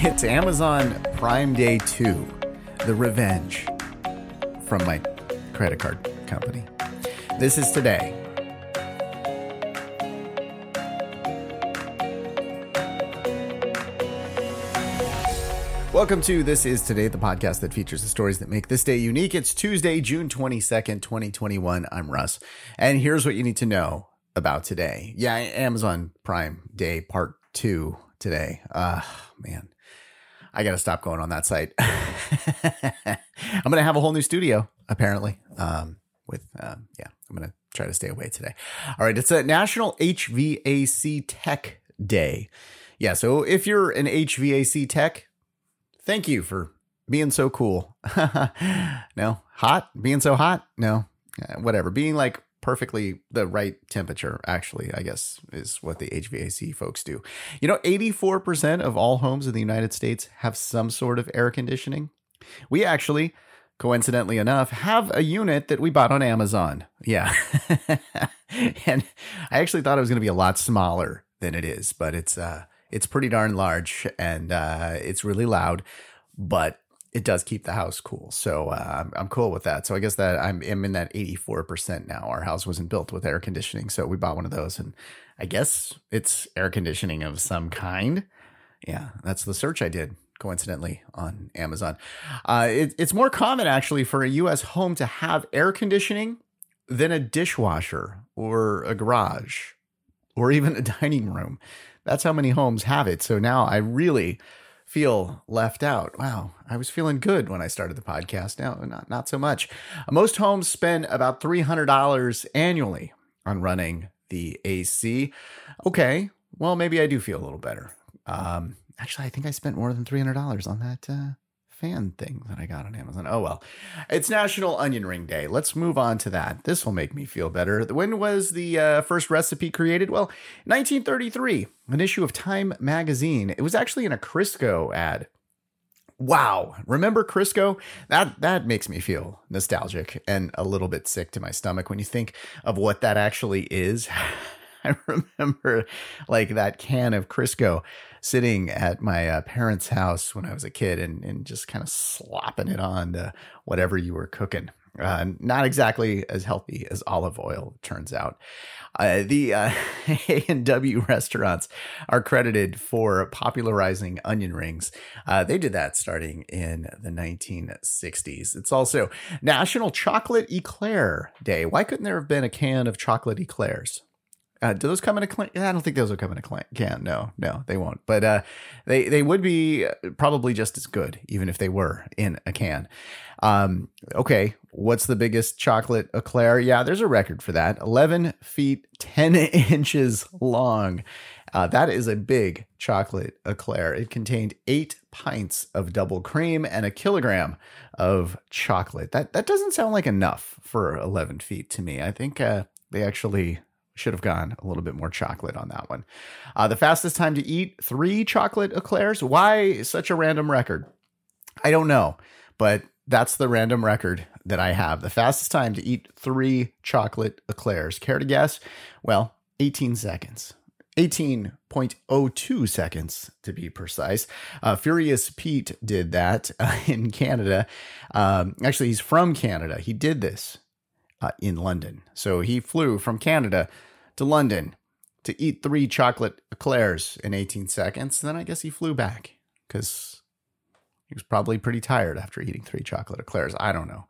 It's Amazon Prime Day 2, The Revenge from my credit card company. This is today. Welcome to This Is Today, the podcast that features the stories that make this day unique. It's Tuesday, June 22nd, 2021. I'm Russ. And here's what you need to know about today. Yeah, Amazon Prime Day Part 2 today. Uh, man, I got to stop going on that site. I'm going to have a whole new studio, apparently. Um, with, um, yeah, I'm going to try to stay away today. All right, it's a National HVAC Tech Day. Yeah, so if you're an HVAC tech, thank you for being so cool. no, hot, being so hot. No, whatever. Being like perfectly the right temperature, actually, I guess is what the HVAC folks do. You know, 84% of all homes in the United States have some sort of air conditioning. We actually, coincidentally enough, have a unit that we bought on Amazon. Yeah. and I actually thought it was going to be a lot smaller than it is, but it's, uh, it's pretty darn large and uh, it's really loud, but it does keep the house cool. So uh, I'm, I'm cool with that. So I guess that I'm, I'm in that 84% now. Our house wasn't built with air conditioning. So we bought one of those and I guess it's air conditioning of some kind. Yeah, that's the search I did coincidentally on Amazon. Uh, it, it's more common actually for a US home to have air conditioning than a dishwasher or a garage or even a dining room. That's how many homes have it. So now I really feel left out. Wow, I was feeling good when I started the podcast. Now, not not so much. Most homes spend about three hundred dollars annually on running the AC. Okay, well maybe I do feel a little better. Um, actually, I think I spent more than three hundred dollars on that uh, fan thing that I got on Amazon. Oh well. It's National Onion Ring Day. Let's move on to that. This will make me feel better. When was the uh, first recipe created? Well, 1933, an issue of Time magazine. It was actually in a Crisco ad. Wow. Remember Crisco? That that makes me feel nostalgic and a little bit sick to my stomach when you think of what that actually is. I remember like that can of Crisco sitting at my uh, parents' house when I was a kid and, and just kind of slopping it on to whatever you were cooking. Uh, not exactly as healthy as olive oil, turns out. Uh, the uh, A&W restaurants are credited for popularizing onion rings. Uh, they did that starting in the 1960s. It's also National Chocolate Eclair Day. Why couldn't there have been a can of chocolate eclairs? Uh, do those come in a can? I don't think those will come in a can. No, no, they won't. But uh, they they would be uh, probably just as good, even if they were in a can. Um, okay, what's the biggest chocolate eclair? Yeah, there's a record for that. Eleven feet ten inches long. Uh, that is a big chocolate eclair. It contained eight pints of double cream and a kilogram of chocolate. That that doesn't sound like enough for eleven feet to me. I think uh, they actually should have gone a little bit more chocolate on that one. Uh, the fastest time to eat three chocolate eclairs. Why such a random record? I don't know, but that's the random record that I have. The fastest time to eat three chocolate eclairs. Care to guess? Well, 18 seconds. 18.02 seconds to be precise. Uh, Furious Pete did that uh, in Canada. Um, actually, he's from Canada. He did this uh, in London. So he flew from Canada to London to eat three chocolate eclairs in 18 seconds. Then I guess he flew back because he was probably pretty tired after eating three chocolate eclairs. I don't know,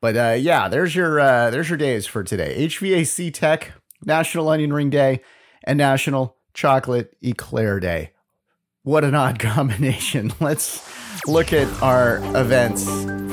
but uh, yeah, there's your uh, there's your days for today. HVAC Tech National Onion Ring Day and National Chocolate Eclair Day. What an odd combination. Let's look at our events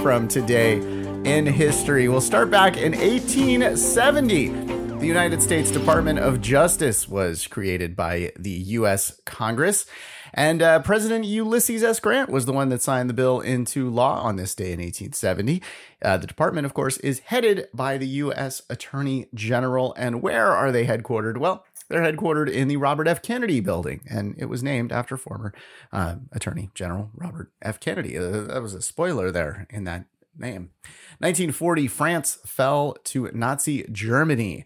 from today in history. We'll start back in 1870. The United States Department of Justice was created by the U.S. Congress. And uh, President Ulysses S. Grant was the one that signed the bill into law on this day in 1870. Uh, the department, of course, is headed by the U.S. Attorney General. And where are they headquartered? Well, they're headquartered in the Robert F. Kennedy building, and it was named after former uh, Attorney General Robert F. Kennedy. Uh, that was a spoiler there in that name. 1940, France fell to Nazi Germany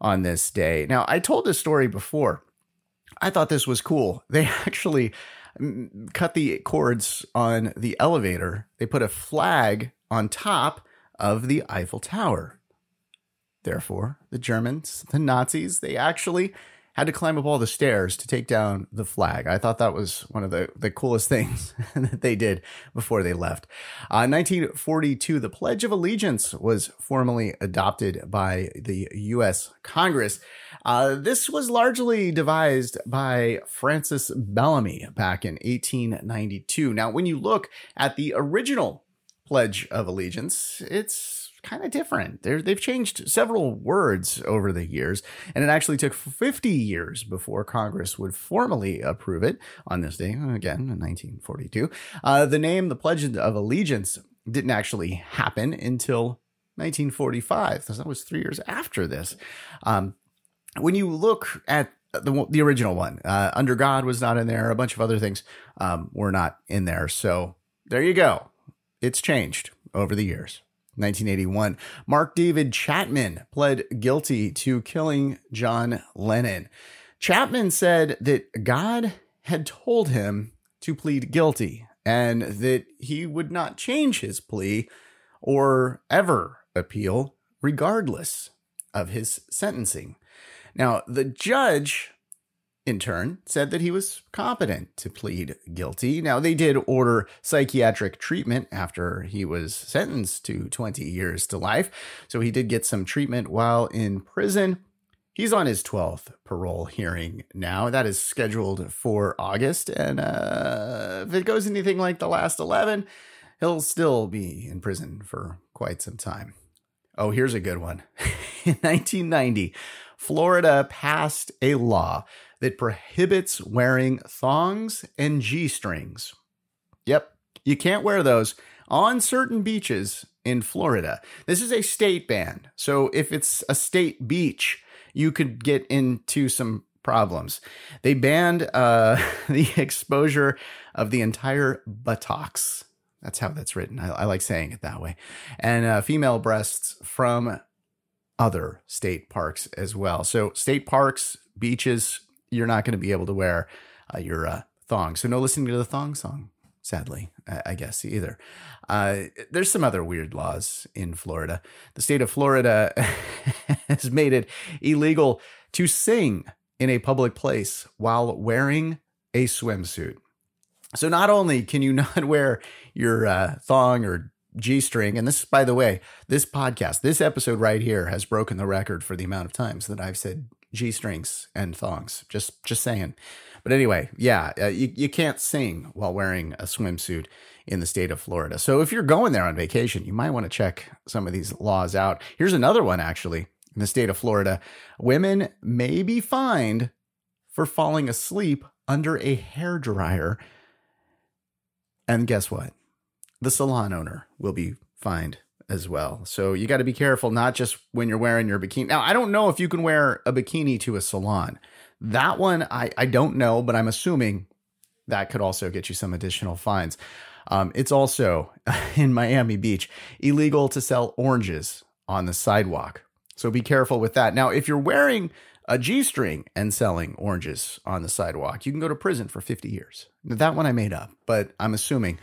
on this day. Now, I told this story before. I thought this was cool. They actually mm, cut the cords on the elevator, they put a flag on top of the Eiffel Tower. Therefore, the Germans, the Nazis, they actually had to climb up all the stairs to take down the flag. I thought that was one of the, the coolest things that they did before they left. Uh, 1942, the Pledge of Allegiance was formally adopted by the U.S. Congress. Uh, this was largely devised by Francis Bellamy back in 1892. Now, when you look at the original Pledge of Allegiance, it's kind of different. They're, they've changed several words over the years, and it actually took 50 years before Congress would formally approve it on this day, again in 1942. Uh, the name, the Pledge of Allegiance, didn't actually happen until 1945. So that was three years after this. Um, when you look at the, the original one, uh, Under God was not in there. A bunch of other things um, were not in there. So there you go. It's changed over the years. 1981, Mark David Chapman pled guilty to killing John Lennon. Chapman said that God had told him to plead guilty and that he would not change his plea or ever appeal, regardless of his sentencing. Now, the judge in turn, said that he was competent to plead guilty. Now, they did order psychiatric treatment after he was sentenced to 20 years to life. So he did get some treatment while in prison. He's on his 12th parole hearing now. That is scheduled for August. And uh, if it goes anything like the last 11, he'll still be in prison for quite some time. Oh, here's a good one. in 1990, Florida passed a law that prohibits wearing thongs and G strings. Yep, you can't wear those on certain beaches in Florida. This is a state ban. So if it's a state beach, you could get into some problems. They banned uh, the exposure of the entire buttocks. That's how that's written. I, I like saying it that way. And uh, female breasts from other state parks as well. So, state parks, beaches, you're not going to be able to wear uh, your uh, thong. So no listening to the thong song, sadly, I, I guess either. Uh, there's some other weird laws in Florida. The state of Florida has made it illegal to sing in a public place while wearing a swimsuit. So not only can you not wear your uh, thong or G string, and this, by the way, this podcast, this episode right here has broken the record for the amount of times that I've said G strings and thongs. Just just saying. But anyway, yeah, uh, you, you can't sing while wearing a swimsuit in the state of Florida. So if you're going there on vacation, you might want to check some of these laws out. Here's another one actually in the state of Florida. Women may be fined for falling asleep under a hair dryer. And guess what? The salon owner will be fined as well. So you got to be careful, not just when you're wearing your bikini. Now, I don't know if you can wear a bikini to a salon. That one, I, I don't know, but I'm assuming that could also get you some additional fines. Um, it's also in Miami Beach illegal to sell oranges on the sidewalk. So be careful with that. Now, if you're wearing a G string and selling oranges on the sidewalk, you can go to prison for 50 years. That one I made up, but I'm assuming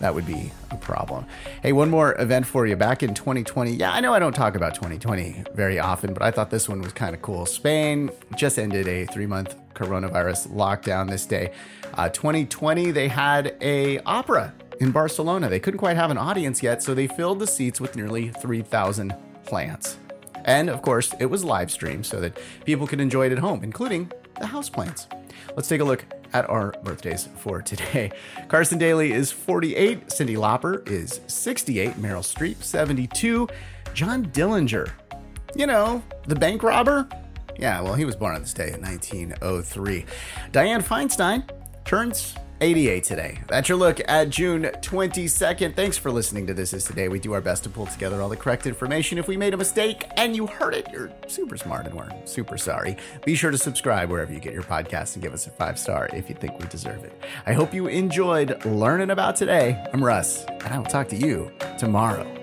that would be a problem. Hey, one more event for you. Back in 2020, yeah, I know I don't talk about 2020 very often, but I thought this one was kind of cool. Spain just ended a three month coronavirus lockdown this day. Uh, 2020, they had a opera in Barcelona. They couldn't quite have an audience yet, so they filled the seats with nearly 3,000 plants. And of course, it was live streamed so that people could enjoy it at home, including the houseplants. Let's take a look at our birthdays for today. Carson Daly is 48, Cyndi Lauper is 68, Meryl Streep 72, John Dillinger, you know, the bank robber. Yeah, well, he was born on this day in 1903. Dianne Feinstein turns 88 today. That's your look at June 22nd. Thanks for listening to This Is Today. We do our best to pull together all the correct information. If we made a mistake and you heard it, you're super smart and we're super sorry. Be sure to subscribe wherever you get your podcast and give us a five star if you think we deserve it. I hope you enjoyed learning about today. I'm Russ, and I will talk to you tomorrow.